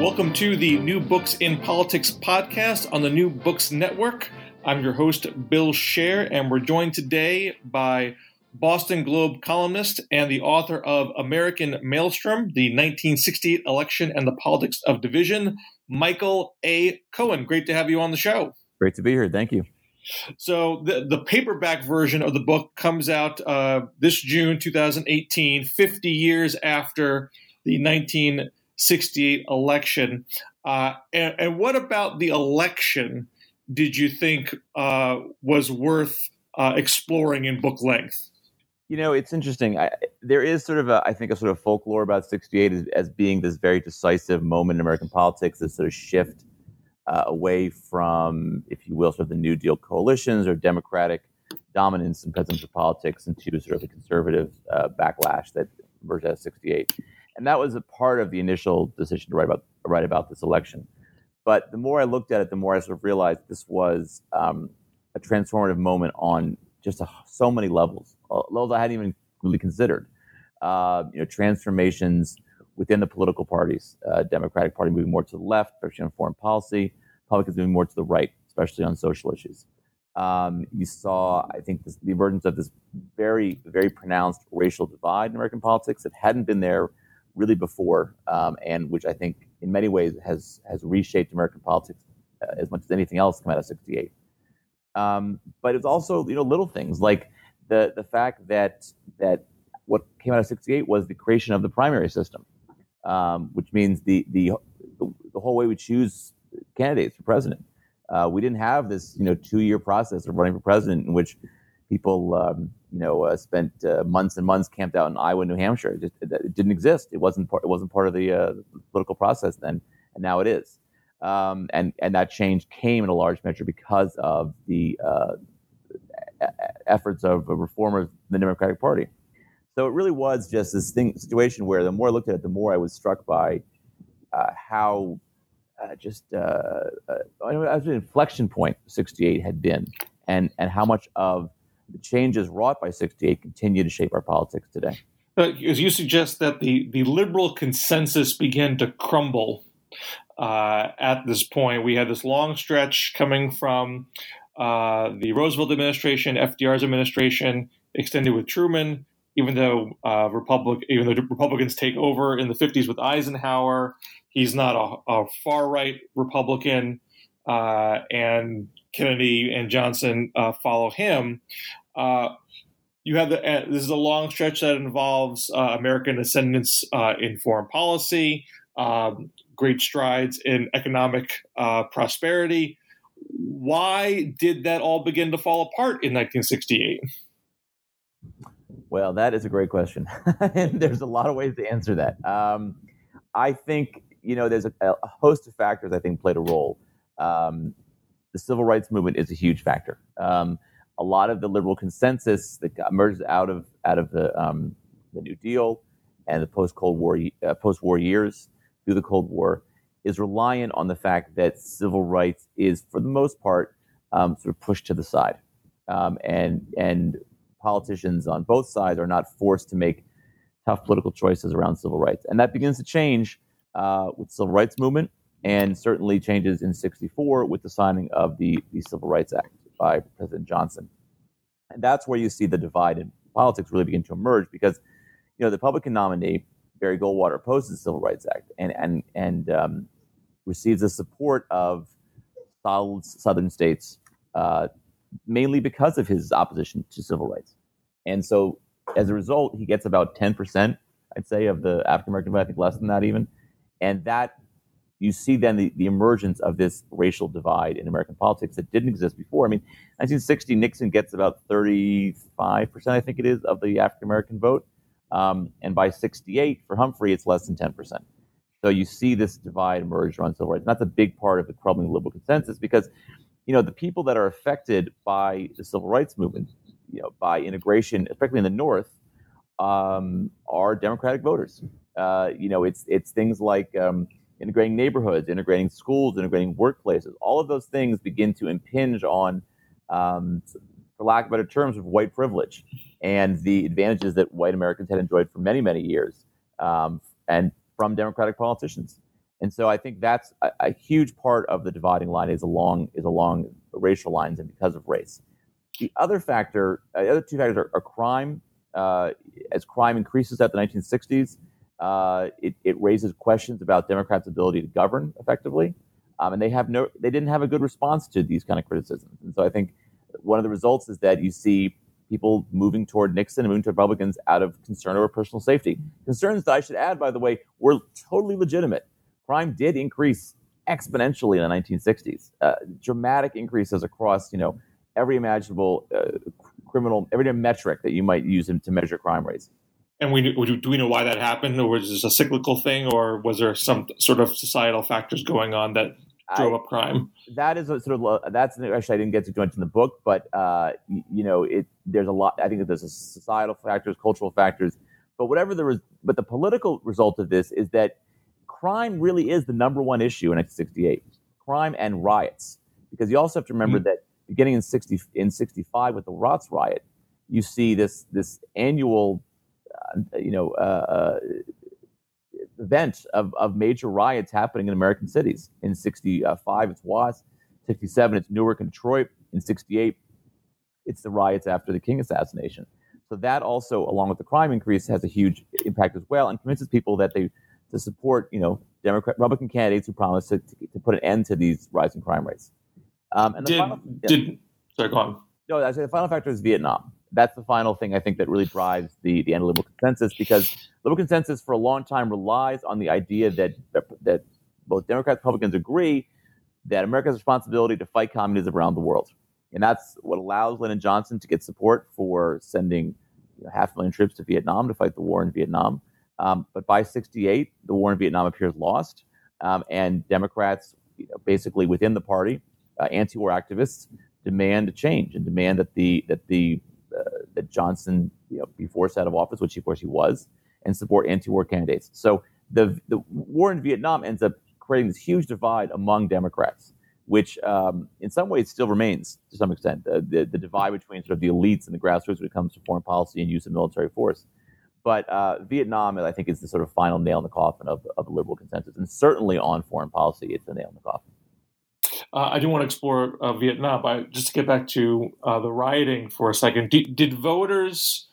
Welcome to the New Books in Politics podcast on the New Books Network. I'm your host, Bill Scher, and we're joined today by Boston Globe columnist and the author of American Maelstrom, the 1968 election and the politics of division, Michael A. Cohen. Great to have you on the show. Great to be here. Thank you. So, the, the paperback version of the book comes out uh, this June 2018, 50 years after the 19- 68 election. Uh, and, and, what about the election did you think uh, was worth uh, exploring in book length? You know, it's interesting. I, there is sort of a, I think, a sort of folklore about 68 as, as being this very decisive moment in American politics, this sort of shift uh, away from, if you will, sort of the New Deal coalitions or Democratic dominance in presidential politics into sort of the conservative uh, backlash that emerged out of 68 and that was a part of the initial decision to write about write about this election. But the more I looked at it, the more I sort of realized this was um, a transformative moment on just a, so many levels, uh, levels I hadn't even really considered. Uh, you know, transformations within the political parties. Uh, Democratic Party moving more to the left, especially on foreign policy. Republicans moving more to the right, especially on social issues. Um, you saw, I think, this, the emergence of this very, very pronounced racial divide in American politics that hadn't been there really before, um, and which I think in many ways has has reshaped American politics uh, as much as anything else come out of '68. Um, but it's also you know little things like the the fact that that what came out of '68 was the creation of the primary system, um, which means the, the the whole way we choose candidates for president. Uh, we didn't have this you know two year process of running for president in which people um, you know, uh, spent uh, months and months camped out in Iowa, New Hampshire. It, just, it didn't exist. It wasn't part. It wasn't part of the uh, political process then, and now it is. Um, and and that change came in a large measure because of the uh, efforts of reformers in the Democratic Party. So it really was just this thing situation where the more I looked at it, the more I was struck by uh, how uh, just uh, as an inflection point 68 had been, and and how much of the changes wrought by 68 continue to shape our politics today. Uh, as you suggest that the, the liberal consensus began to crumble uh, at this point, we had this long stretch coming from uh, the Roosevelt administration, FDR's administration, extended with Truman. Even though uh, Republic, even though Republicans take over in the 50s with Eisenhower, he's not a, a far right Republican, uh, and Kennedy and Johnson uh, follow him. Uh, you have the uh, this is a long stretch that involves uh, American ascendance uh, in foreign policy, um, great strides in economic prosperity. Why did that all begin to fall apart in 1968? Well, that is a great question, and there's a lot of ways to answer that. Um, I think you know there's a, a, host of factors I think played a role. Um, the civil rights movement is a huge factor. Um, a lot of the liberal consensus that emerged out of out of the um, the New Deal and the post Cold War uh, post war years through the Cold War is reliant on the fact that civil rights is, for the most part, um, sort of pushed to the side, um, and and politicians on both sides are not forced to make tough political choices around civil rights, and that begins to change uh, with civil rights movement, and certainly changes in '64 with the signing of the the Civil Rights Act by President Johnson. And that's where you see the divide in politics really begin to emerge because, you know, the Republican nominee, Barry Goldwater, opposes the Civil Rights Act and, and, and um, receives the support of solid southern states, uh, mainly because of his opposition to civil rights. And so as a result, he gets about 10%, I'd say, of the African American vote, I think less than that even. And that you see then the, the emergence of this racial divide in American politics that didn't exist before. I mean, 1960, Nixon gets about 35%, I think it is, of the African American vote. Um, and by 68, for Humphrey, it's less than 10%. So you see this divide emerge around civil rights. And that's a big part of the crumbling liberal consensus because, you know, the people that are affected by the civil rights movement, you know, by integration, especially in the North, um, are Democratic voters. Uh, you know, it's it's things like um, integrating neighborhoods, integrating schools, integrating workplaces. All of those things begin to impinge on, um, for lack of better terms, of white privilege and the advantages that white Americans had enjoyed for many, many years, um, and from Democratic politicians. And so I think that's a, a, huge part of the dividing line is along is along racial lines and because of race. The other factor, uh, the other two factors are, are crime. Uh, as crime increases at the 1960s, uh, it, it, raises questions about Democrats' ability to govern effectively, um, and they have no, they didn't have a good response to these kind of criticisms. And so I think one of the results is that you see people moving toward Nixon and moving to Republicans out of concern over personal safety. Concerns that I should add, by the way, were totally legitimate. Crime did increase exponentially in the 1960s, uh, dramatic increases across, you know, every imaginable uh, criminal, every metric that you might use to measure crime rates. And we do we know why that happened, or was this a cyclical thing, or was there some sort of societal factors going on that drove I, up crime? That is a sort of that's actually I didn't get to into in the book, but uh, you know it. There's a lot. I think that there's a societal factors, cultural factors, but whatever the res- but the political result of this is that crime really is the number one issue in 1968. Crime and riots, because you also have to remember mm-hmm. that beginning in 60 in 65 with the Watts riot, you see this this annual you know, uh, uh, event of, of major riots happening in American cities. In 65, it's Watts. 67, it's Newark and Detroit. In 68, it's the riots after the King assassination. So that also, along with the crime increase, has a huge impact as well, and convinces people that they to support, you know, Democrat Republican candidates who promise to, to, to put an end to these rising crime rates. Um, and the did, final, yeah. did sorry, go on. No, I say the final factor is Vietnam that's the final thing I think that really drives the the liberal consensus because liberal consensus for a long time relies on the idea that that both Democrats and Republicans agree that America's responsibility to fight communism around the world, and that's what allows Lyndon Johnson to get support for sending you know, half a million troops to Vietnam to fight the war in Vietnam. Um, but by '68, the war in Vietnam appears lost, um, and Democrats, you know, basically within the party, uh, anti-war activists demand a change and demand that the that the that Johnson you know, be forced out of office, which of course he was, and support anti-war candidates. So the the war in Vietnam ends up creating this huge divide among Democrats, which um, in some ways still remains to some extent the, the, the divide between sort of the elites and the grassroots when it comes to foreign policy and use of military force. But uh, Vietnam, I think, is the sort of final nail in the coffin of, of the liberal consensus, and certainly on foreign policy, it's the nail in the coffin. Uh, I do want to explore uh, Vietnam, but just to get back to uh, the rioting for a second, did, did voters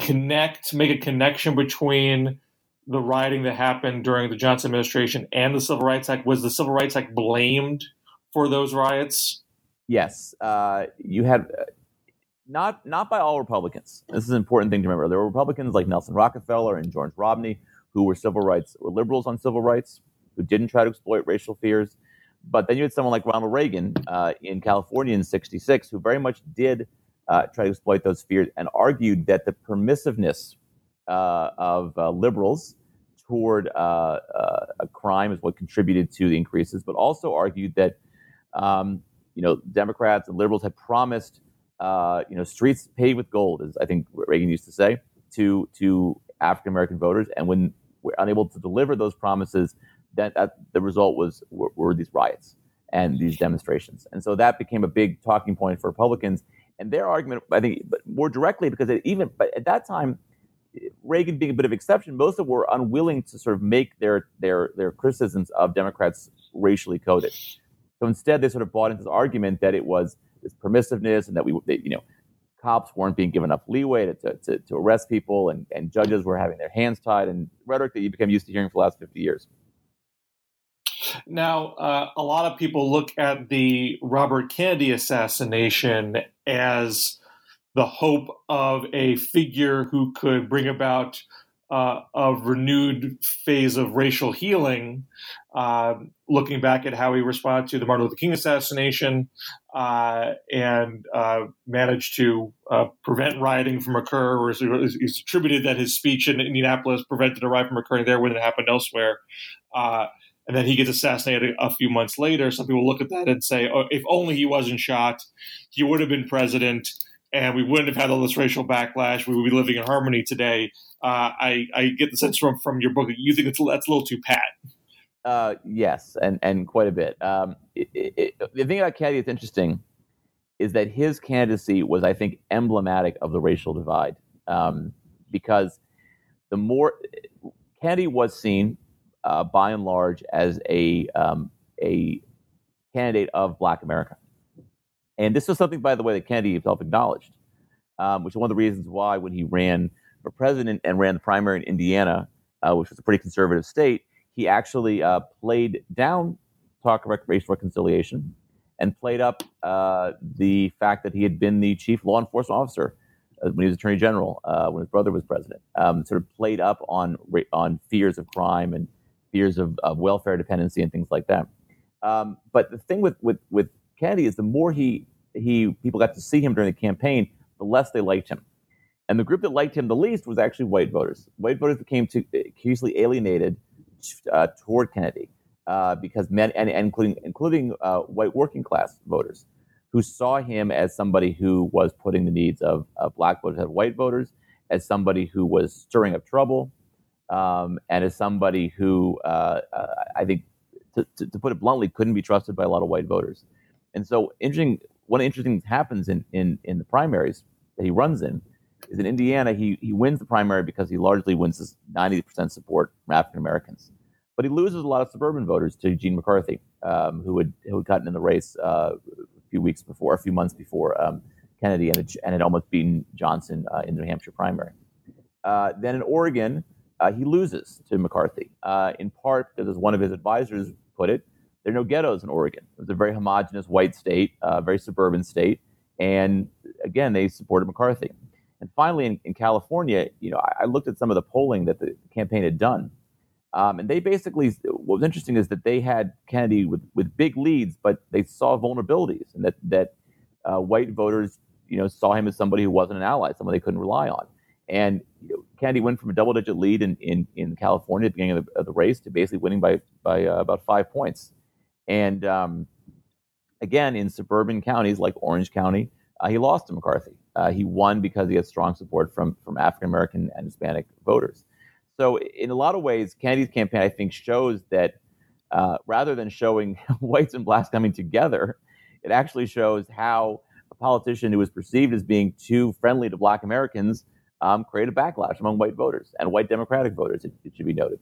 connect, make a connection between the rioting that happened during the Johnson administration and the Civil Rights Act? Was the Civil Rights Act blamed for those riots? Yes, uh, you had not not by all Republicans. This is an important thing to remember. There were Republicans like Nelson Rockefeller and George Romney who were civil rights, were liberals on civil rights, who didn't try to exploit racial fears but then you had someone like Ronald Reagan uh, in California in 66 who very much did uh, try to exploit those fears and argued that the permissiveness uh, of uh, liberals toward uh, uh, a crime is what contributed to the increases, but also argued that um, you know Democrats and liberals had promised you know streets paved with gold, as I think Reagan used to say, to to African American voters, and when we're unable to deliver those promises, that, that the result was were, were, these riots and these demonstrations, and so that became a big talking point for Republicans. And their argument, I think, but more directly because even, but at that time, Reagan being a bit of exception, most of them were unwilling to sort of make their their their criticisms of Democrats racially coded. So instead, they sort of bought into this argument that it was this permissiveness and that we, they, you know, cops weren't being given enough leeway to, to, to, arrest people and, and judges were having their hands tied and rhetoric that you became used to hearing for the last 50 years. Now, uh, a lot of people look at the Robert Kennedy assassination as the hope of a figure who could bring about uh, a renewed phase of racial healing, uh, looking back at how he responded to the Martin Luther King assassination uh, and uh, managed to uh, prevent rioting from occurring, or he's attributed that his speech in Indianapolis prevented a riot from occurring there when it happened elsewhere. And then he gets assassinated a few months later. Some people look at that and say, oh, if only he wasn't shot, he would have been president and we wouldn't have had all this racial backlash. We would be living in harmony today. Uh, I, I, get the sense from from your book that you think that's a little too pat. Uh, yes, and and quite a bit. Um, it, it, the thing about Kennedy that's interesting is that his candidacy was, I think, emblematic of the racial divide, um, because the more Kennedy was seen uh, by and large as a um, a candidate of Black America. And this was something, by the way, that Kennedy himself acknowledged, um, which is one of the reasons why when he ran for president and ran the primary in Indiana, uh, which was a pretty conservative state, he actually uh, played down talk of racial reconciliation and played up uh, the fact that he had been the chief law enforcement officer uh, when he was attorney general, uh, when his brother was president. Um, sort of played up on on fears of crime and fears of, of welfare dependency and things like that. Um, but the thing with, with, with Kennedy is the more he he people got to see him during the campaign, the less they liked him. And the group that liked him the least was actually white voters. White voters became too, curiously alienated uh, toward Kennedy uh, because men, and, and including including uh, white working class voters, who saw him as somebody who was putting the needs of, of black voters of white voters, as somebody who was stirring up trouble, um, and as somebody who uh, uh, I think, to, to, to put it bluntly, couldn't be trusted by a lot of white voters. And so, interesting. One interesting thing happens in, in, in the primaries that he runs in is in Indiana. He he wins the primary because he largely wins ninety percent support from African Americans, but he loses a lot of suburban voters to Gene McCarthy, um, who had who had gotten in the race uh, a few weeks before, a few months before um, Kennedy, and had, and had almost beaten Johnson uh, in the New Hampshire primary. Uh, then in Oregon, uh, he loses to McCarthy, uh, in part because, as one of his advisors put it, there are no ghettos in Oregon. It was a very homogenous white state, uh, very suburban state, and again, they supported McCarthy. And finally, in, in California, you know, I, I, looked at some of the polling that the campaign had done, um, and they basically, what was interesting is that they had Kennedy with, with big leads, but they saw vulnerabilities, and that that uh, white voters, you know, saw him as somebody who wasn't an ally, someone they couldn't rely on. And you know, Kennedy went from a double-digit lead in, in, in California at the beginning of the, of the race to basically winning by by uh, about five points. And um, again, in suburban counties like Orange County, uh, he lost to McCarthy. Uh, he won because he had strong support from from African American and Hispanic voters. So, in a lot of ways, Kennedy's campaign, I think, shows that uh, rather than showing whites and blacks coming together, it actually shows how a politician who was perceived as being too friendly to black Americans um, created backlash among white voters and white Democratic voters, it, it should be noted.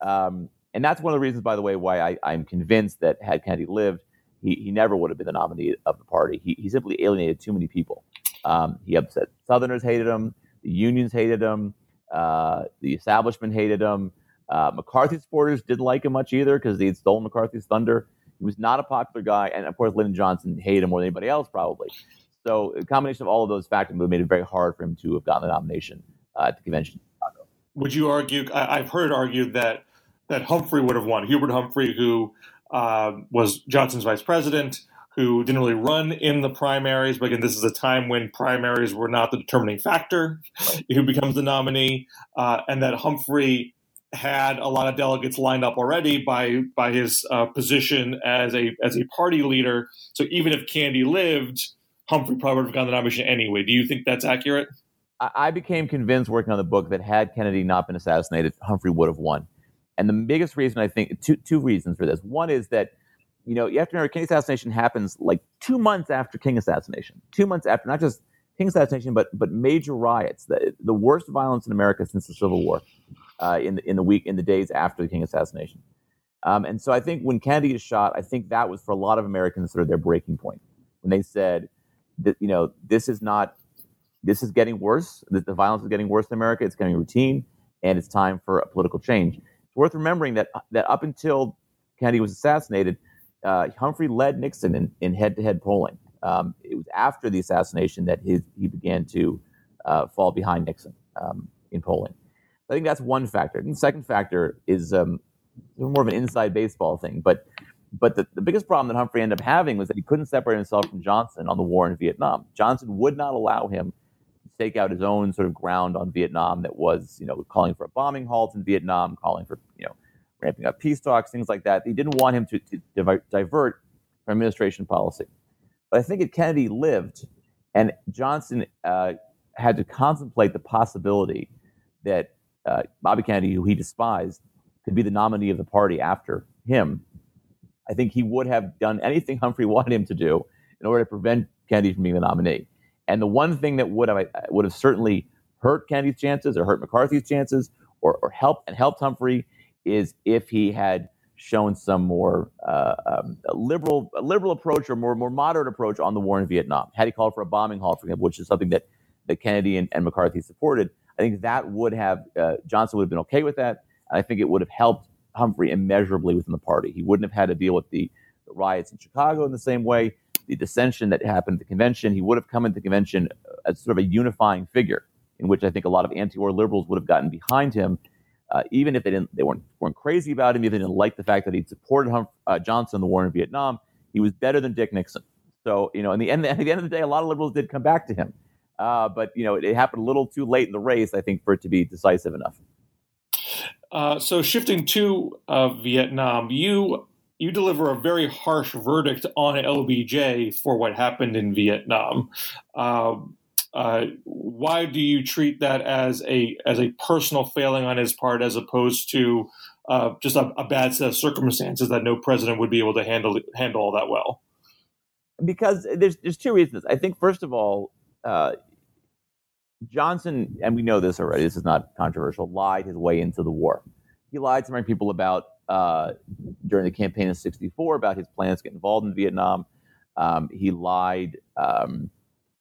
Um, and that's one of the reasons, by the way, why I, am convinced that had Kennedy lived, he, he never would have been the nominee of the party. He, he simply alienated too many people. Um, he upset Southerners hated him, the unions hated him, uh, the establishment hated him. Uh, McCarthy supporters didn't like him much either because he had stolen McCarthy's thunder. He was not a popular guy, and of course, Lyndon Johnson hated him more than anybody else, probably. So, a combination of all of those factors would have made it very hard for him to have gotten the nomination uh, at the convention. Would you argue? I, have heard argued that that Humphrey would have won. Hubert Humphrey, who uh, was Johnson's vice president, who didn't really run in the primaries. But again, this is a time when primaries were not the determining factor who becomes the nominee, uh, and that Humphrey had a lot of delegates lined up already by by his uh, position as a as a party leader. So even if Kennedy lived, Humphrey probably would have gotten the nomination anyway. Do you think that's accurate? I became convinced working on the book that had Kennedy not been assassinated, Humphrey would have won. And the biggest reason I think two two reasons for this. One is that you know you have to remember King assassination happens like two months after King assassination, two months after not just King assassination, but but major riots, the, the worst violence in America since the Civil War, uh, in the in the week in the days after the King assassination. Um, and so I think when Kennedy is shot, I think that was for a lot of Americans sort of their breaking point when they said that you know this is not this is getting worse. The, the violence is getting worse in America. It's getting routine, and it's time for a political change. It's worth remembering that that up until Kennedy was assassinated, uh, Humphrey led Nixon in, in head-to-head polling. Um, it was after the assassination that his, he began to uh, fall behind Nixon um, in polling. I think that's one factor. And the second factor is um, more of an inside baseball thing. But but the, the biggest problem that Humphrey ended up having was that he couldn't separate himself from Johnson on the war in Vietnam. Johnson would not allow him to stake out his own sort of ground on Vietnam that was, you know, calling for a bombing halt in Vietnam, calling for, you know, ramping up peace talks, things like that. He didn't want him to, to divert from administration policy. But I think if Kennedy lived and Johnson uh, had to contemplate the possibility that uh, Bobby Kennedy, who he despised, could be the nominee of the party after him, I think he would have done anything Humphrey wanted him to do in order to prevent Kennedy from being the nominee. And the one thing that would have would have certainly hurt Kennedy's chances or hurt McCarthy's chances or, or helped and helped Humphrey is if he had shown some more uh, um, liberal liberal approach or more more moderate approach on the war in Vietnam. Had he called for a bombing halt, for example, which is something that that Kennedy and, and McCarthy supported, I think that would have uh, Johnson would have been okay with that, I think it would have helped Humphrey immeasurably within the party. He wouldn't have had to deal with the, the riots in Chicago in the same way, the dissension that happened at the convention. He would have come into the convention as sort of a unifying figure, in which I think a lot of anti-war liberals would have gotten behind him uh, even if they didn't, they weren't weren't crazy about him. Even if they didn't like the fact that he'd supported Humph, uh, Johnson in the war in Vietnam, he was better than Dick Nixon. So you know, in the end, at the end of the day, a lot of liberals did come back to him, uh, but you know, it, it, happened a little too late in the race, I think, for it to be decisive enough. Uh, so shifting to uh, Vietnam, you you deliver a very harsh verdict on LBJ for what happened in Vietnam. Um, uh, why do you treat that as a as a personal failing on his part, as opposed to uh, just a, a, bad set of circumstances that no president would be able to handle handle all that well? Because there's there's two reasons. I think first of all, uh, Johnson, and we know this already. This is not controversial. Lied his way into the war. He lied to many people about uh, during the campaign in '64 about his plans to get involved in Vietnam. Um, he lied. Um,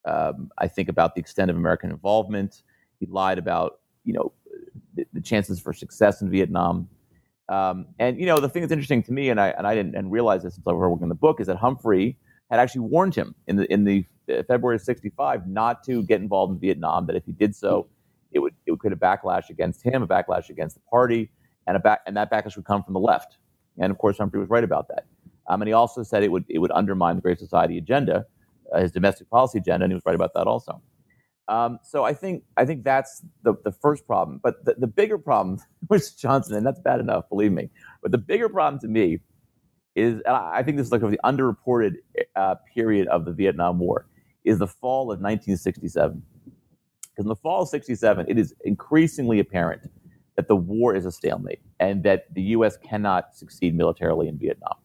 um, I think about the extent of American involvement. He lied about you know the, the chances for success in Vietnam. Um, and you know the thing that's interesting to me, and I and I didn't and realize this until we were working on the book, is that Humphrey had actually warned him in the in the February of '65 not to get involved in Vietnam. That if he did so, it would it create a backlash against him, a backlash against the party, and a back and that backlash would come from the left. And of course, Humphrey was right about that. Um, and he also said it would it would undermine the Great Society agenda, uh, his domestic policy agenda, and he was right about that also. Um, so I think I think that's the, the first problem. But the, the bigger problem was Johnson, and that's bad enough, believe me. But the bigger problem to me is, I think this is like the underreported uh, period of the Vietnam War, is the fall of 1967. Because in the fall of 67, it is increasingly apparent that the war is a stalemate and that the U.S. cannot succeed militarily in Vietnam.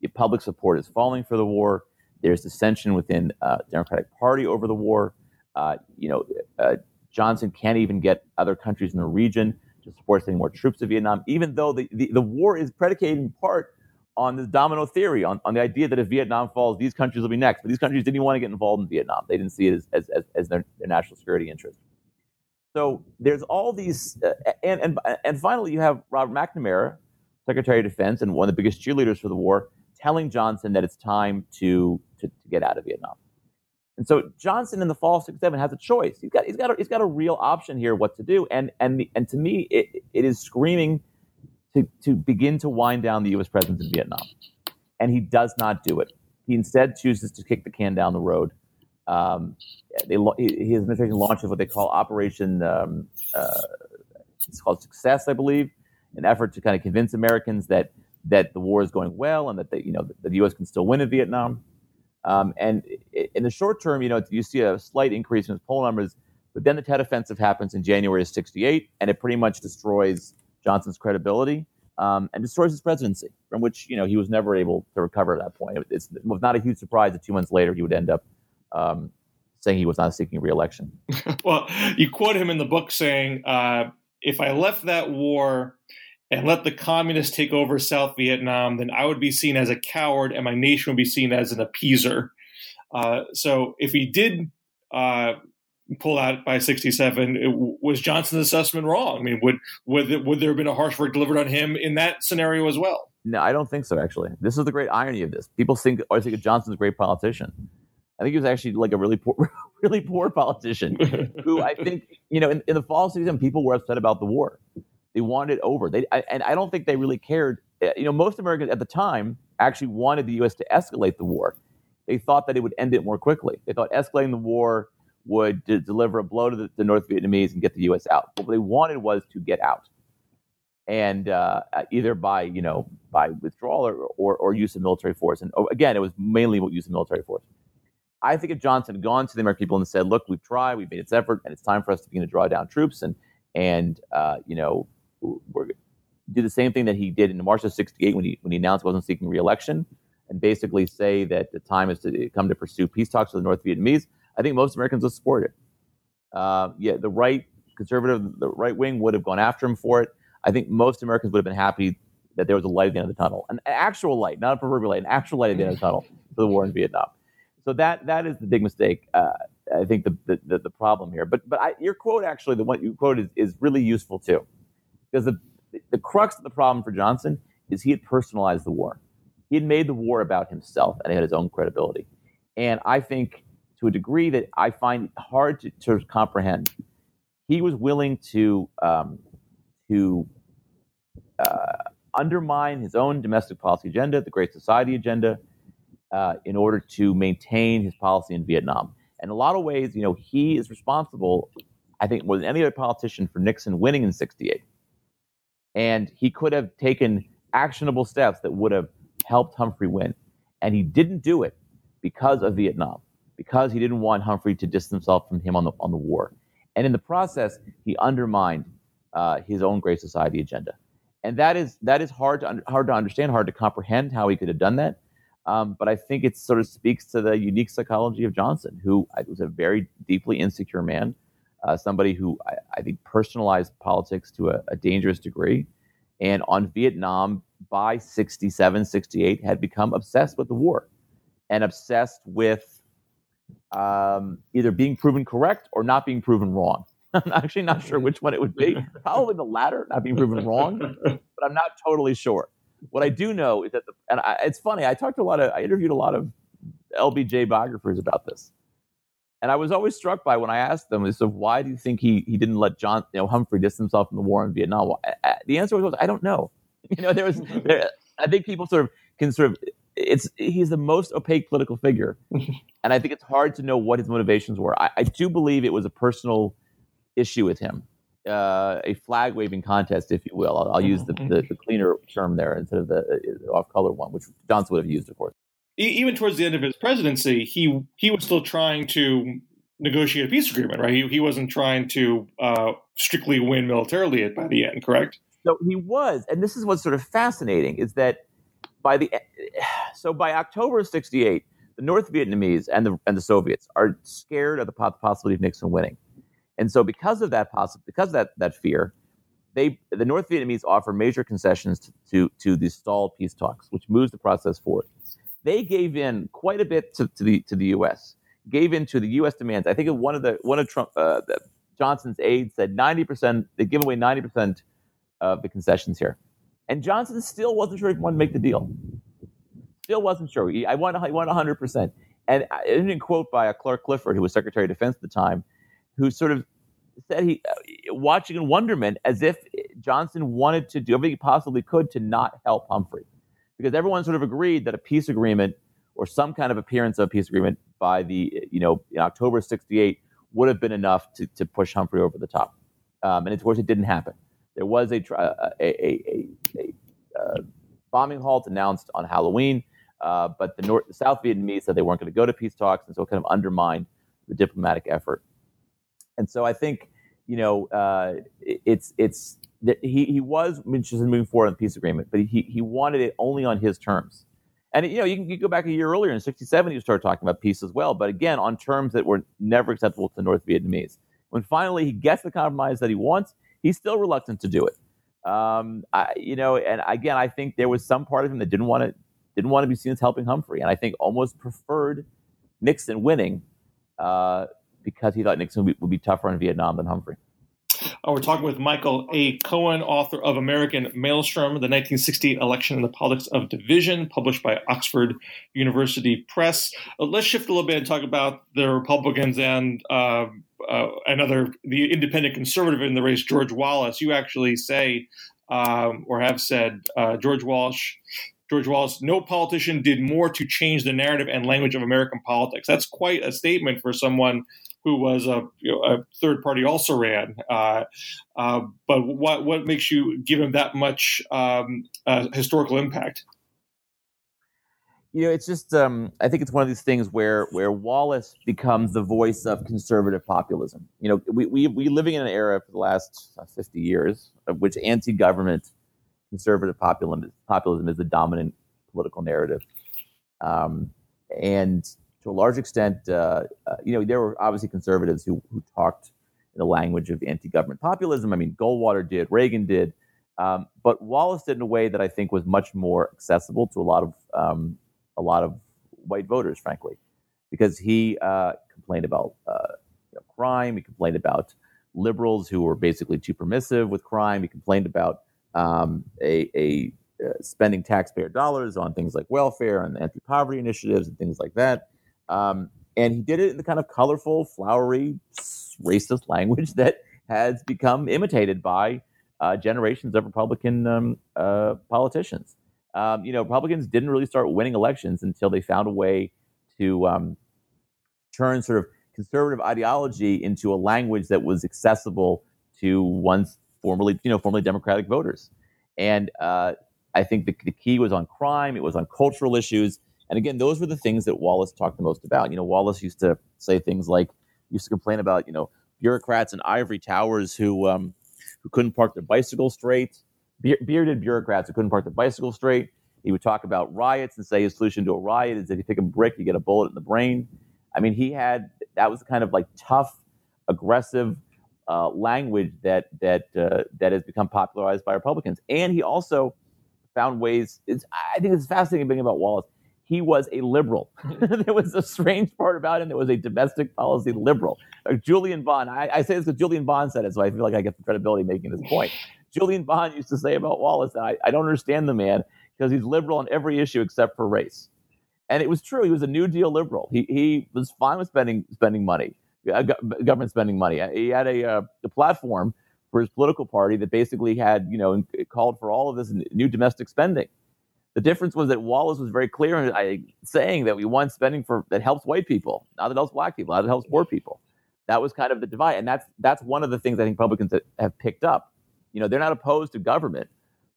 The public support is falling for the war. There's dissension within uh, Democratic Party over the war. Uh, you know, uh, Johnson can't even get other countries in the region to support sending more troops to Vietnam, even though the, the, the war is predicated in part on the domino theory, on, on the idea that if Vietnam falls, these countries will be next. But these countries didn't want to get involved in Vietnam. They didn't see it as, as, as their, their national security interest. So there's all these, uh, and, and, and finally, you have Robert McNamara, Secretary of Defense and one of the biggest cheerleaders for the war, telling Johnson that it's time to to, to get out of Vietnam. And so Johnson in the fall of '67 has a choice. He's got he's got a, he's got a real option here what to do. And and the, and to me, it, it is screaming to to begin to wind down the U.S. presence in Vietnam, and he does not do it. He instead chooses to kick the can down the road. Um, they, his administration launches what they call Operation um, uh, it's called Success, I believe, an effort to kind of convince Americans that that the war is going well and that the, you know the, the U.S. can still win in Vietnam. Um, and in the short term, you know, you see a slight increase in his poll numbers, but then the Tet Offensive happens in January of '68, and it pretty much destroys Johnson's credibility um, and destroys his presidency, from which you know he was never able to recover at that point. It's, it was not a huge surprise that two months later he would end up um, saying he was not seeking reelection. well, you quote him in the book saying, uh, "If I left that war." and let the communists take over South Vietnam, then I would be seen as a coward and my nation would be seen as an appeaser. Uh, so if he did uh, pull out by 67, it, was Johnson's assessment wrong? I mean, would, would, would there have been a harsh verdict delivered on him in that scenario as well? No, I don't think so, actually. This is the great irony of this. People think, always think Johnson's a great politician. I think he was actually like a really poor, really poor politician who I think, you know, in, in the fall season, people were upset about the war. They wanted it over. They, I, and I don't think they really cared. Uh, you know, most Americans at the time actually wanted the U.S. to escalate the war. They thought that it would end it more quickly. They thought escalating the war would d- deliver a blow to the, the, North Vietnamese and get the U.S. out. But what they wanted was to get out, and uh, either by you know by withdrawal or, or, or use of military force. And oh, again, it was mainly use of military force. I think if Johnson had gone to the American people and said, "Look, we've tried, we've made its effort, and it's time for us to begin to draw down troops," and and uh, you know we're do the same thing that he did in March of '68 when he when he announced he wasn't seeking reelection, and basically say that the time is to come to pursue peace talks with the North Vietnamese. I think most Americans would support it. Uh, yeah, the right conservative, the right wing would have gone after him for it. I think most Americans would have been happy that there was a light at the end of the tunnel, an actual light, not a proverbial light, an actual light at the end of the tunnel for the war in Vietnam. So that that is the big mistake. Uh, I think the, the, the problem here. But but I, your quote actually, the one you quoted is, is really useful too, because the the crux of the problem for Johnson is he had personalized the war. He had made the war about himself and he had his own credibility. And I think to a degree that I find hard to, to comprehend, he was willing to um, to uh, undermine his own domestic policy agenda, the Great Society agenda, uh, in order to maintain his policy in Vietnam. And in a lot of ways, you know, he is responsible, I think, more than any other politician for Nixon winning in '68 and he could have taken actionable steps that would have helped Humphrey win. And he didn't do it because of Vietnam, because he didn't want Humphrey to distance himself from him on the, on the war. And in the process, he undermined uh, his own Great Society agenda. And that is, that is hard, to, hard to understand, hard to comprehend how he could have done that. Um, but I think it sort of speaks to the unique psychology of Johnson, who was a very deeply insecure man uh, somebody who I, I, think personalized politics to a, a, dangerous degree. And on Vietnam by 67, 68, had become obsessed with the war and obsessed with um, either being proven correct or not being proven wrong. I'm actually not sure which one it would be. Probably the latter, not being proven wrong, but I'm not totally sure. What I do know is that, the, and I, it's funny, I talked to a lot of, I interviewed a lot of LBJ biographers about this. And I was always struck by when I asked them, so why do you think he, he didn't let John, you know, Humphrey distance himself from the war in Vietnam? Well, the answer was, I don't know. You know, there was, there, I think people sort of can sort of, it's, he's the most opaque political figure. and I think it's hard to know what his motivations were. I, I do believe it was a personal issue with him, uh, a flag waving contest, if you will. I'll, I'll use the, the, the, cleaner term there instead of the uh, off color one, which Johnson would have used, of course even towards the end of his presidency, he he was still trying to negotiate a peace agreement, right? He he wasn't trying to uh, strictly win militarily by the end, correct? So he was, and this is what's sort of fascinating is that by the so by October of '68, the North Vietnamese and the and the Soviets are scared of the possibility of Nixon winning, and so because of that possible because of that that fear, they the North Vietnamese offer major concessions to, to, to the stalled peace talks, which moves the process forward they gave in quite a bit to, to the to the U.S. Gave in to the U.S. demands. I think one of the one of Trump uh, Johnson's aides said ninety percent. They give away ninety percent of the concessions here, and Johnson still wasn't sure if he wanted to make the deal. Still wasn't sure. He, I want I want hundred percent. And a quote by a Clark Clifford, who was Secretary of Defense at the time, who sort of said he uh, watching in wonderment as if Johnson wanted to do everything he possibly could to not help Humphrey because everyone sort of agreed that a peace agreement or some kind of appearance of a peace agreement by the you know in October '68 would have been enough to, to push Humphrey over the top, um, and of course it didn't happen. There was a a, a, a, a uh, bombing halt announced on Halloween, uh, but the North the South Vietnamese said they weren't going to go to peace talks, and so it kind of undermined the diplomatic effort. And so I think you know uh, it's it's he, he was interested in moving forward on the peace agreement, but he, he wanted it only on his terms. And you know, you can you go back a year earlier in '67, you started talking about peace as well, but again on terms that were never acceptable to the North Vietnamese. When finally he gets the compromise that he wants, he's still reluctant to do it. Um, I, you know, and again, I think there was some part of him that didn't want to didn't want to be seen as helping Humphrey, and I think almost preferred Nixon winning uh, because he thought Nixon would be, would be tougher on Vietnam than Humphrey. Uh, we're talking with Michael A. Cohen, author of American Maelstrom, the 1968 Election and the Politics of Division, published by Oxford University Press. Uh, let's shift a little bit and talk about the Republicans and uh, uh, another, the independent conservative in the race, George Wallace. You actually say, um, or have said, uh, George Walsh George Wallace, no politician did more to change the narrative and language of American politics. That's quite a statement for someone who was a, you know, a third party also ran. Uh, uh, but what what makes you give him that much um, uh, historical impact? You know, it's just um, I think it's one of these things where where Wallace becomes the voice of conservative populism. You know, we we we living in an era for the last uh, fifty years of which anti-government conservative populism, populism is the dominant political narrative. Um, and to a large extent, uh, uh, you know, there were obviously conservatives who, who talked in the language of anti-government populism. I mean, Goldwater did, Reagan did, um, but Wallace did in a way that I think was much more accessible to a lot of um, a lot of white voters, frankly, because he uh, complained about uh, you know, crime. He complained about liberals who were basically too permissive with crime. He complained about um, a, a uh, spending taxpayer dollars on things like welfare and anti-poverty initiatives and things like that. Um, and he did it in the kind of colorful, flowery, racist language that has become imitated by uh, generations of Republican um, uh, politicians. Um, you know, Republicans didn't really start winning elections until they found a way to um, turn sort of conservative ideology into a language that was accessible to once formerly, you know, formerly Democratic voters. And uh, I think the, the key was on crime. It was on cultural issues. And again, those were the things that Wallace talked the most about. You know, Wallace used to say things like, used to complain about, you know, bureaucrats in ivory towers who um, who couldn't park their bicycle straight, Be- bearded bureaucrats who couldn't park their bicycle straight. He would talk about riots and say his solution to a riot is that you pick a brick, you get a bullet in the brain. I mean, he had that was kind of like tough, aggressive, uh, language that that uh, that has become popularized by Republicans. And he also found ways. I think it's fascinating thing about Wallace. He was a liberal. there was a strange part about him that was a domestic policy liberal. Like Julian Bond. I, I say this because Julian Bond said it, so I feel like I get the credibility making this point. Julian Bond used to say about Wallace, I, I don't understand the man because he's liberal on every issue except for race. And it was true. He was a New Deal liberal. He, he was fine with spending spending money uh, government spending money. He had a, uh, a platform for his political party that basically had, you know, called for all of this new domestic spending. The difference was that Wallace was very clear in saying that we want spending for that helps white people, not that helps black people, not that helps poor people. That was kind of the divide, and that's that's one of the things I think Republicans have picked up. You know, they're not opposed to government;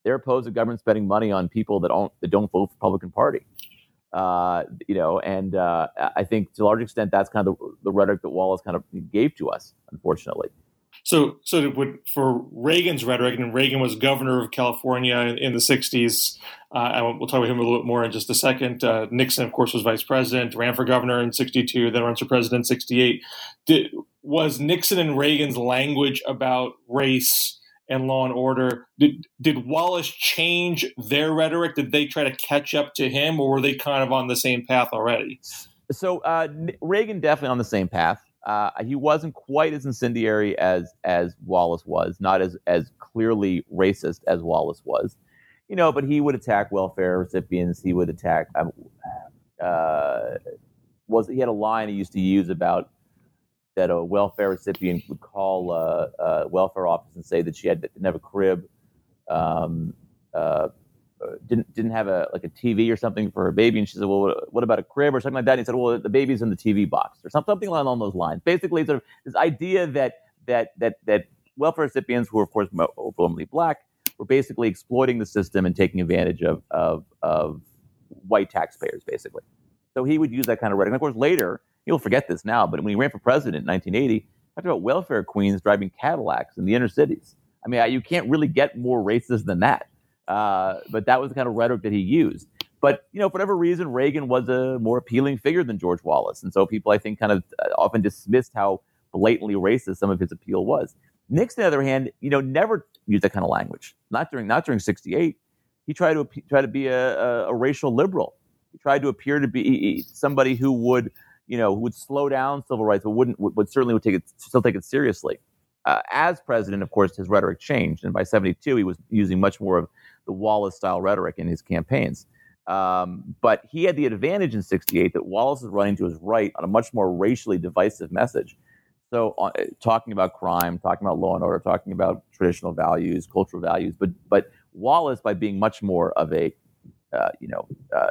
they're opposed to government spending money on people that don't that don't vote for the Republican Party. Uh, you know, and uh, I think to a large extent that's kind of the, the, rhetoric that Wallace kind of gave to us, unfortunately. So, so for Reagan's rhetoric, and Reagan was governor of California in, in the '60s. Uh, we'll talk about him a little bit more in just a second. Uh, Nixon, of course, was vice president, ran for governor in '62, then runs for president in '68. was Nixon and Reagan's language about race? And Law and Order. Did did Wallace change their rhetoric? Did they try to catch up to him, or were they kind of on the same path already? So uh, Reagan definitely on the same path. Uh, he wasn't quite as incendiary as as Wallace was, not as as clearly racist as Wallace was, you know. But he would attack welfare recipients. He would attack. Um, uh, was he had a line he used to use about that a welfare recipient would call a, a welfare office and say that she had didn't have a crib, um, uh, didn't didn't have a like a TV or something for her baby, and she said, "Well, what about a crib or something like that?" And he said, "Well, the baby's in the TV box or something along those lines." Basically, sort of this idea that that that that welfare recipients who are of course overwhelmingly black were basically exploiting the system and taking advantage of of, of white taxpayers, basically. So he would use that kind of rhetoric. And of course, later You'll forget this now, but when he ran for president in 1980, talked about welfare queens driving Cadillacs in the inner cities. I mean, you can't really get more racist than that. Uh, but that was the kind of rhetoric that he used. But you know, for whatever reason, Reagan was a more appealing figure than George Wallace, and so people, I think, kind of uh, often dismissed how blatantly racist some of his appeal was. Nixon, on the other hand, you know, never used that kind of language. Not during not during '68. He tried to try to be a, a, a racial liberal. He tried to appear to be somebody who would you know, who would slow down civil rights, but wouldn't would, would certainly would take it still take it seriously. Uh, as president, of course, his rhetoric changed, and by 72, he was using much more of the Wallace style rhetoric in his campaigns. Um, but he had the advantage in 68 that Wallace was running to his right on a much more racially divisive message. So, uh, talking about crime, talking about law and order, talking about traditional values, cultural values, but but Wallace, by being much more of a uh, you know uh,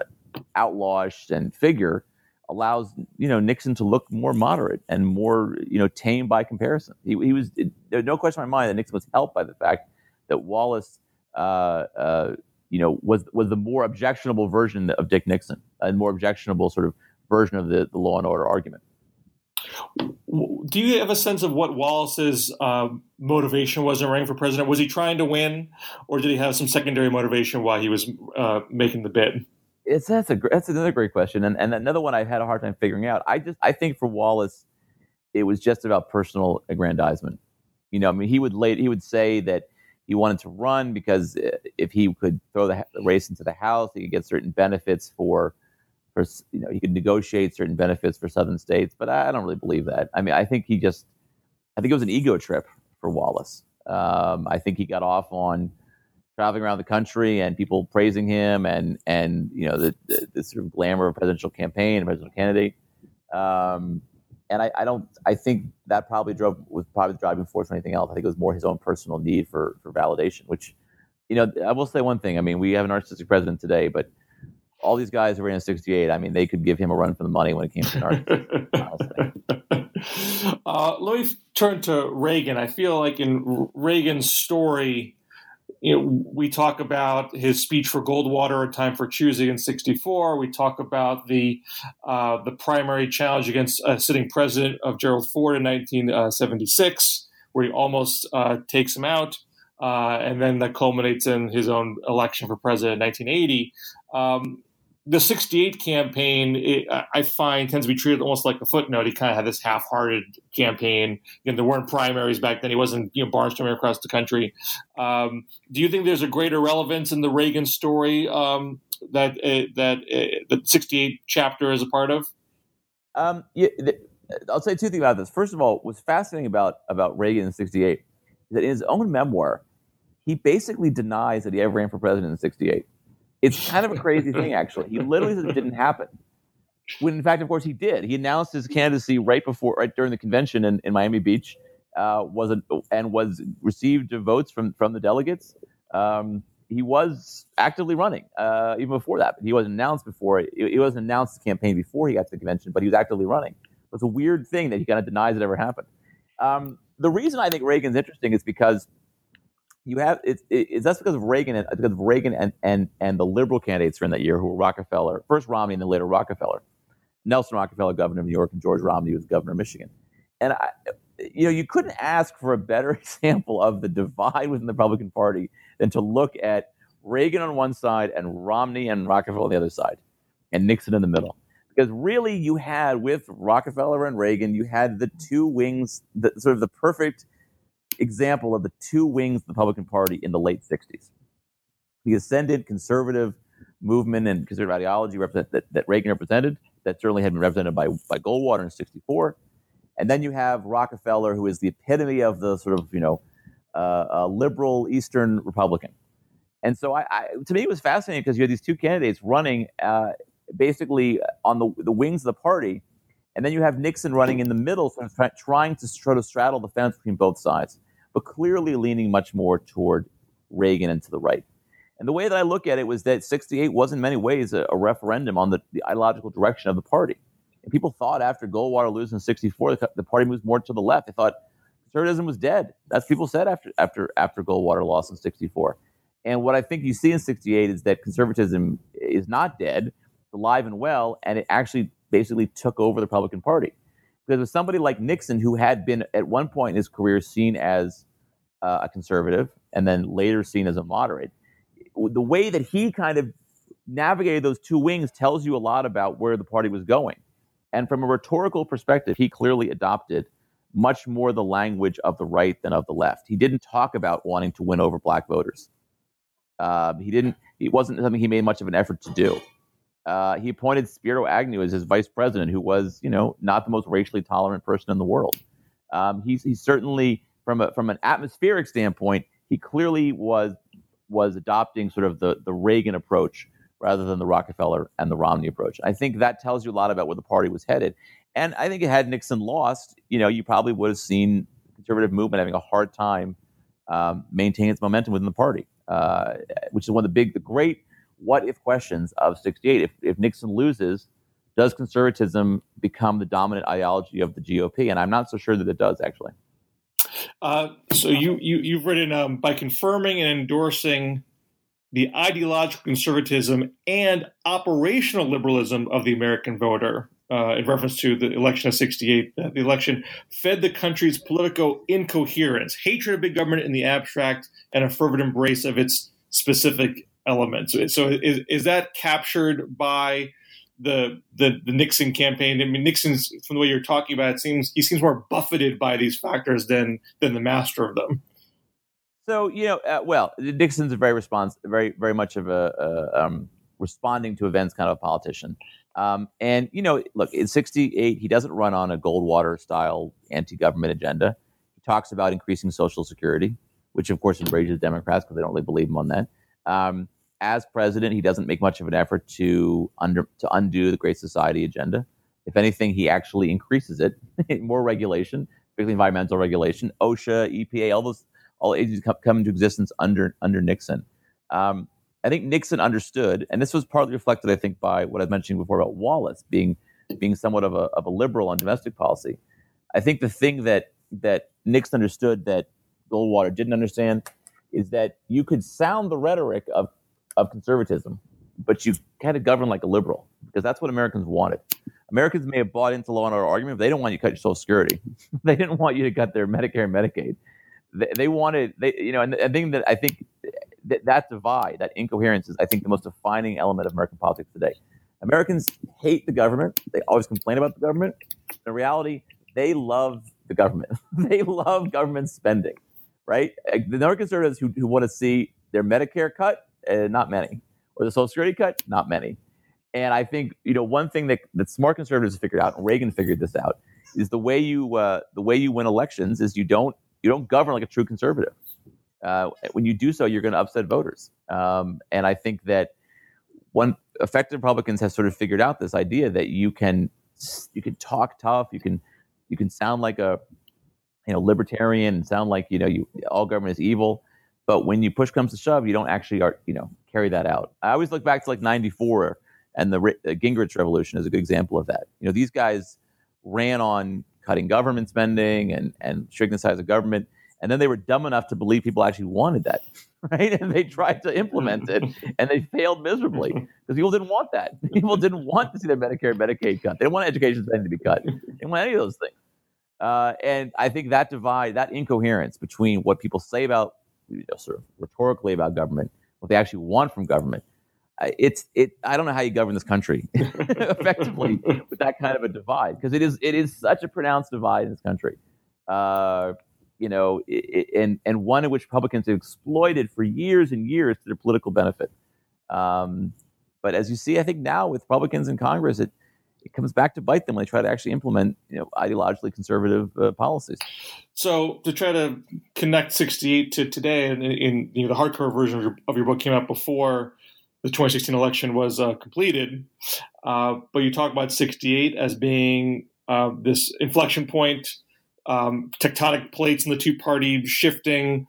outlawish and figure, allows you know Nixon to look more moderate and more you know tame by comparison. He, he was there's no question in my mind that Nixon was helped by the fact that Wallace uh, uh, you know, was was the more objectionable version of Dick Nixon, a more objectionable sort of version of the, the law and order argument. Do you have a sense of what Wallace's uh, motivation was in running for president? Was he trying to win, or did he have some secondary motivation while he was uh, making the bid? It's that's a that's another great question, and and another one I had a hard time figuring out. I just I think for Wallace, it was just about personal aggrandizement. You know, I mean, he would late he would say that he wanted to run because uh, if he could throw the race into the House, he could get certain benefits for, for you know, he could negotiate certain benefits for Southern states. But I don't really believe that. I mean, I think he just, I think it was an ego trip for Wallace. Um, I think he got off on traveling around the country and people praising him and and you know the, the, the sort of glamour of presidential campaign, and presidential candidate. Um, and I, I, don't. I think that probably drove was probably the driving force for anything else. I think it was more his own personal need for for validation. Which, you know, I will say one thing. I mean, we have an narcissistic president today, but all these guys who ran in '68, I mean, they could give him a run for the money when it came to narcissism. uh, let me turn to Reagan. I feel like in Reagan's story you know, we talk about his speech for Goldwater, "A Time for Choosing" in '64. We talk about the uh, the primary challenge against uh, sitting president of Gerald Ford in 1976, where he almost uh, takes him out, uh, and then that culminates in his own election for president in 1980. Um, the 68 campaign, it, I find, tends to be treated almost like a footnote. He kind of had this half hearted campaign. Again, there weren't primaries back then. He wasn't you know, barnstorming across the country. Um, do you think there's a greater relevance in the Reagan story um, that, uh, that uh, the 68 chapter is a part of? Um, yeah, the, I'll say two things about this. First of all, what's fascinating about, about Reagan in 68 is that in his own memoir, he basically denies that he ever ran for president in 68. It's kind of a crazy thing, actually. He literally says it didn't happen. When in fact, of course, he did. He announced his candidacy right before, right during the convention in, in Miami Beach, uh, was a, and was received votes from from the delegates. Um, he was actively running uh, even before that. He wasn't announced before. It, it wasn't announced the campaign before he got to the convention, but he was actively running. It's a weird thing that he kind of denies it ever happened. Um, the reason I think Reagan's interesting is because you have it's it, that's because of Reagan and because of Reagan and and and the liberal candidates in that year who were Rockefeller, first Romney and then later Rockefeller, Nelson Rockefeller, governor of New York, and George Romney was governor of Michigan. And I, you know, you couldn't ask for a better example of the divide within the Republican Party than to look at Reagan on one side and Romney and Rockefeller on the other side, and Nixon in the middle. Because really, you had with Rockefeller and Reagan, you had the two wings, the, sort of the perfect example of the two wings of the Republican Party in the late 60s. The ascendant conservative movement and conservative ideology that, that Reagan represented, that certainly had been represented by, by Goldwater in 64. And then you have Rockefeller, who is the epitome of the sort of, you know, uh, liberal Eastern Republican. And so I, I, to me, it was fascinating because you had these two candidates running uh, basically on the, the wings of the party. And then you have Nixon running in the middle, sort of trying to try to straddle the fence between both sides but clearly leaning much more toward Reagan and to the right. And the way that I look at it was that 68 was in many ways a, a referendum on the, the, ideological direction of the party. And people thought after Goldwater losing in 64, the, the party moved more to the left. They thought conservatism was dead. That's what people said after, after, after Goldwater lost in 64. And what I think you see in 68 is that conservatism is not dead, it's alive and well, and it actually basically took over the Republican Party. Because with somebody like Nixon, who had been at one point in his career seen as uh, a conservative and then later seen as a moderate, the way that he kind of navigated those two wings tells you a lot about where the party was going. And from a rhetorical perspective, he clearly adopted much more the language of the right than of the left. He didn't talk about wanting to win over black voters. Uh, he didn't. It wasn't something he made much of an effort to do. Uh, he appointed Spiro Agnew as his vice president, who was, you know, not the most racially tolerant person in the world. Um, he, he certainly from a from an atmospheric standpoint, he clearly was was adopting sort of the the Reagan approach rather than the Rockefeller and the Romney approach. I think that tells you a lot about where the party was headed. And I think had Nixon lost, you know, you probably would have seen conservative movement having a hard time um, maintaining its momentum within the party, uh, which is one of the big, the great what if questions of 68. If, if Nixon loses, does conservatism become the dominant ideology of the GOP? And I'm not so sure that it does, actually. Uh, so you, you you've written um, by confirming and endorsing the ideological conservatism and operational liberalism of the American voter. Uh, in reference to the election of 68, uh, the election fed the country's political incoherence, hatred of big government in the abstract, and a fervent embrace of its specific elements. So, is, is that captured by the, the the Nixon campaign. I mean, Nixon's from the way you're talking about it seems he seems more buffeted by these factors than than the master of them. So you know, uh, well, Nixon's a very response, very very much of a, a um, responding to events kind of a politician. Um, and you know, look, in '68, he doesn't run on a Goldwater style anti-government agenda. He talks about increasing Social Security, which of course enrages Democrats because they don't really believe him on that. Um, as president, he doesn't make much of an effort to under to undo the Great Society agenda. If anything, he actually increases it. More regulation, particularly environmental regulation, OSHA, EPA, all those all agencies come, come into existence under under Nixon. Um, I think Nixon understood, and this was partly reflected, I think, by what I mentioned before about Wallace being being somewhat of a of a liberal on domestic policy. I think the thing that that Nixon understood that Goldwater didn't understand is that you could sound the rhetoric of of conservatism, but you kind of govern like a liberal because that's what Americans wanted. Americans may have bought into law and order argument, but they don't want you to cut your Social Security. they didn't want you to cut their Medicare and Medicaid. They, they wanted, they, you know, and the thing that I think that, that divide, that incoherence is, I think, the most defining element of American politics today. Americans hate the government. They always complain about the government. In reality, they love the government. they love government spending, right? The neoconservatives who, who want to see their Medicare cut uh, not many. Or the Social Security cut, not many. And I think you know one thing that, that smart conservatives figured out, and Reagan figured this out, is the way you uh, the way you win elections is you don't you don't govern like a true conservative. Uh, when you do so, you're going to upset voters. Um, and I think that one effective Republicans have sort of figured out this idea that you can you can talk tough, you can you can sound like a you know libertarian and sound like you know you all government is evil, but when you push comes to shove, you don't actually, are, you know, carry that out. I always look back to like '94 and the uh, Gingrich Revolution is a good example of that. You know, these guys ran on cutting government spending and and shrinking the size of government, and then they were dumb enough to believe people actually wanted that, right? And they tried to implement it, and they failed miserably because people didn't want that. People didn't want to see their Medicare and Medicaid cut. They didn't want education spending to be cut. They didn't want any of those things. Uh, and I think that divide, that incoherence between what people say about you know, sort of rhetorically about government, what they actually want from government. It's it. I don't know how you govern this country effectively with that kind of a divide because it is it is such a pronounced divide in this country. Uh, you know, it, and and one in which Republicans have exploited for years and years to their political benefit. Um, but as you see, I think now with Republicans in Congress, it it comes back to bite them when they try to actually implement you know ideologically conservative uh, policies. So to try to connect 68 to today, and in, in you know the hardcover version of your, of your, book came out before the 2016 election was uh, completed, uh, but you talk about 68 as being uh, this inflection point. Um, tectonic plates in the two party shifting,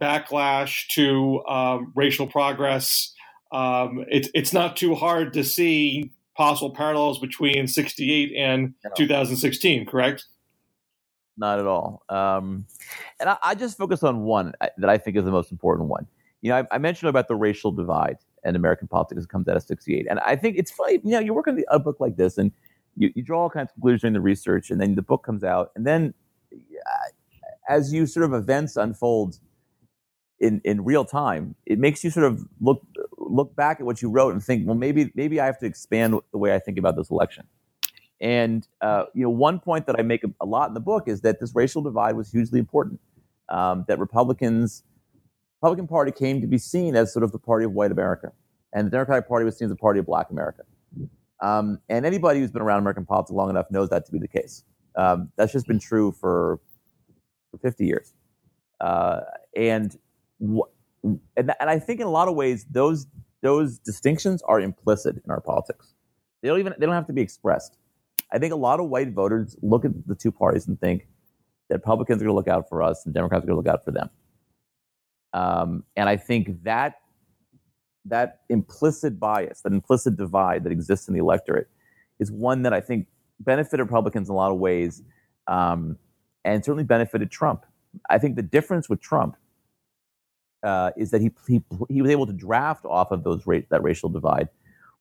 backlash to um, racial progress. Um, it, it's not too hard to see possible parallels between 68 and no. 2016, correct? Not at all. Um, and I, I, just focus on one uh, that I think is the most important one. You know, I, I mentioned about the racial divide in American politics that comes out of 68. And I think it's funny, you know, you work on a book like this and you, you draw all kinds of conclusions in the research, and then the book comes out. And then uh, as you sort of events unfold in, in real time, it makes you sort of look look back at what you wrote and think, well, maybe maybe I have to expand the way I think about this election. And uh, you know, one point that I make a, lot in the book is that this racial divide was hugely important. Um, that Republicans, Republican Party came to be seen as sort of the party of white America, and the Democratic Party was seen as the party of Black America. Um, and anybody who's been around American politics long enough knows that to be the case. Um, that's just been true for for 50 years. uh, and and and I think in a lot of ways those those distinctions are implicit in our politics. They don't even they don't have to be expressed. I think a lot of white voters look at the two parties and think that Republicans are going to look out for us and Democrats are going to look out for them. Um, and I think that that implicit bias, that implicit divide that exists in the electorate, is one that I think benefited Republicans in a lot of ways, um, and certainly benefited Trump. I think the difference with Trump uh, is that he, he he was able to draft off of those ra- that racial divide,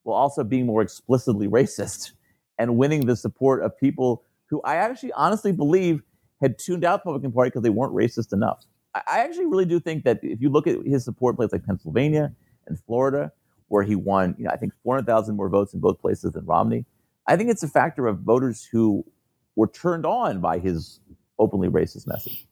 while also being more explicitly racist and winning the support of people who I actually honestly believe had tuned out the Republican Party because they weren't racist enough. I, I actually really do think that if you look at his support places like Pennsylvania and Florida, where he won, you know, I think 400,000 more votes in both places than Romney. I think it's a factor of voters who were turned on by his openly racist message.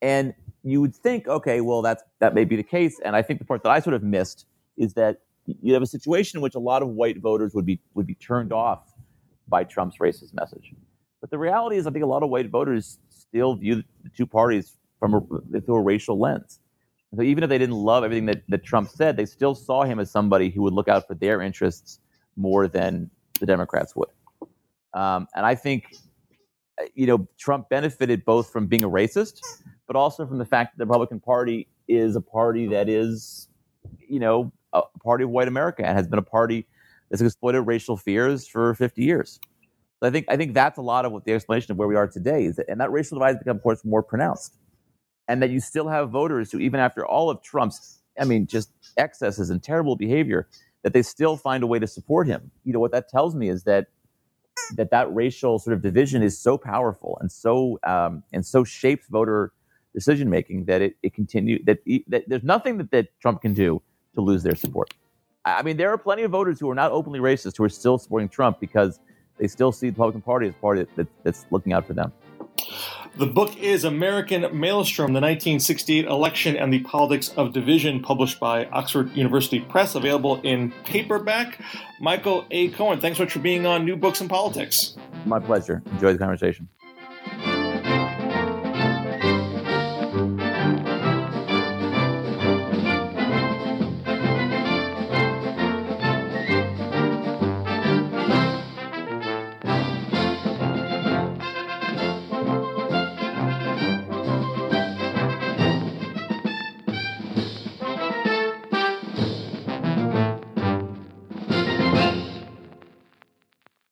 And you would think, okay, well, that's that may be the case. And I think the part that I sort of missed is that you have a situation in which a lot of white voters would be would be turned off by Trump's racist message. But the reality is, I think a lot of white voters still view the two parties from a, through a racial lens. So even if they didn't love everything that, that Trump said, they still saw him as somebody who would look out for their interests more than the Democrats would. Um, and I think, you know, Trump benefited both from being a racist, but also from the fact that the Republican Party is a party that is, you know, a party of white America and has been a party that's exploited racial fears for 50 years. So I think I think that's a lot of what the explanation of where we are today is, that, and that racial divide has become, of course, more pronounced, and that you still have voters who, even after all of Trump's, I mean, just excesses and terrible behavior, that they still find a way to support him. You know what that tells me is that that that racial sort of division is so powerful and so um, and so shapes voter decision making that it, it continue that, that there's nothing that, that Trump can do to lose their support. I mean, there are plenty of voters who are not openly racist who are still supporting Trump because they still see the Republican Party as a party that, that's looking out for them. The book is American Maelstrom, the 1968 Election and the Politics of Division, published by Oxford University Press, available in paperback. Michael A. Cohen, thanks so much for being on New Books in Politics. My pleasure. Enjoy the conversation.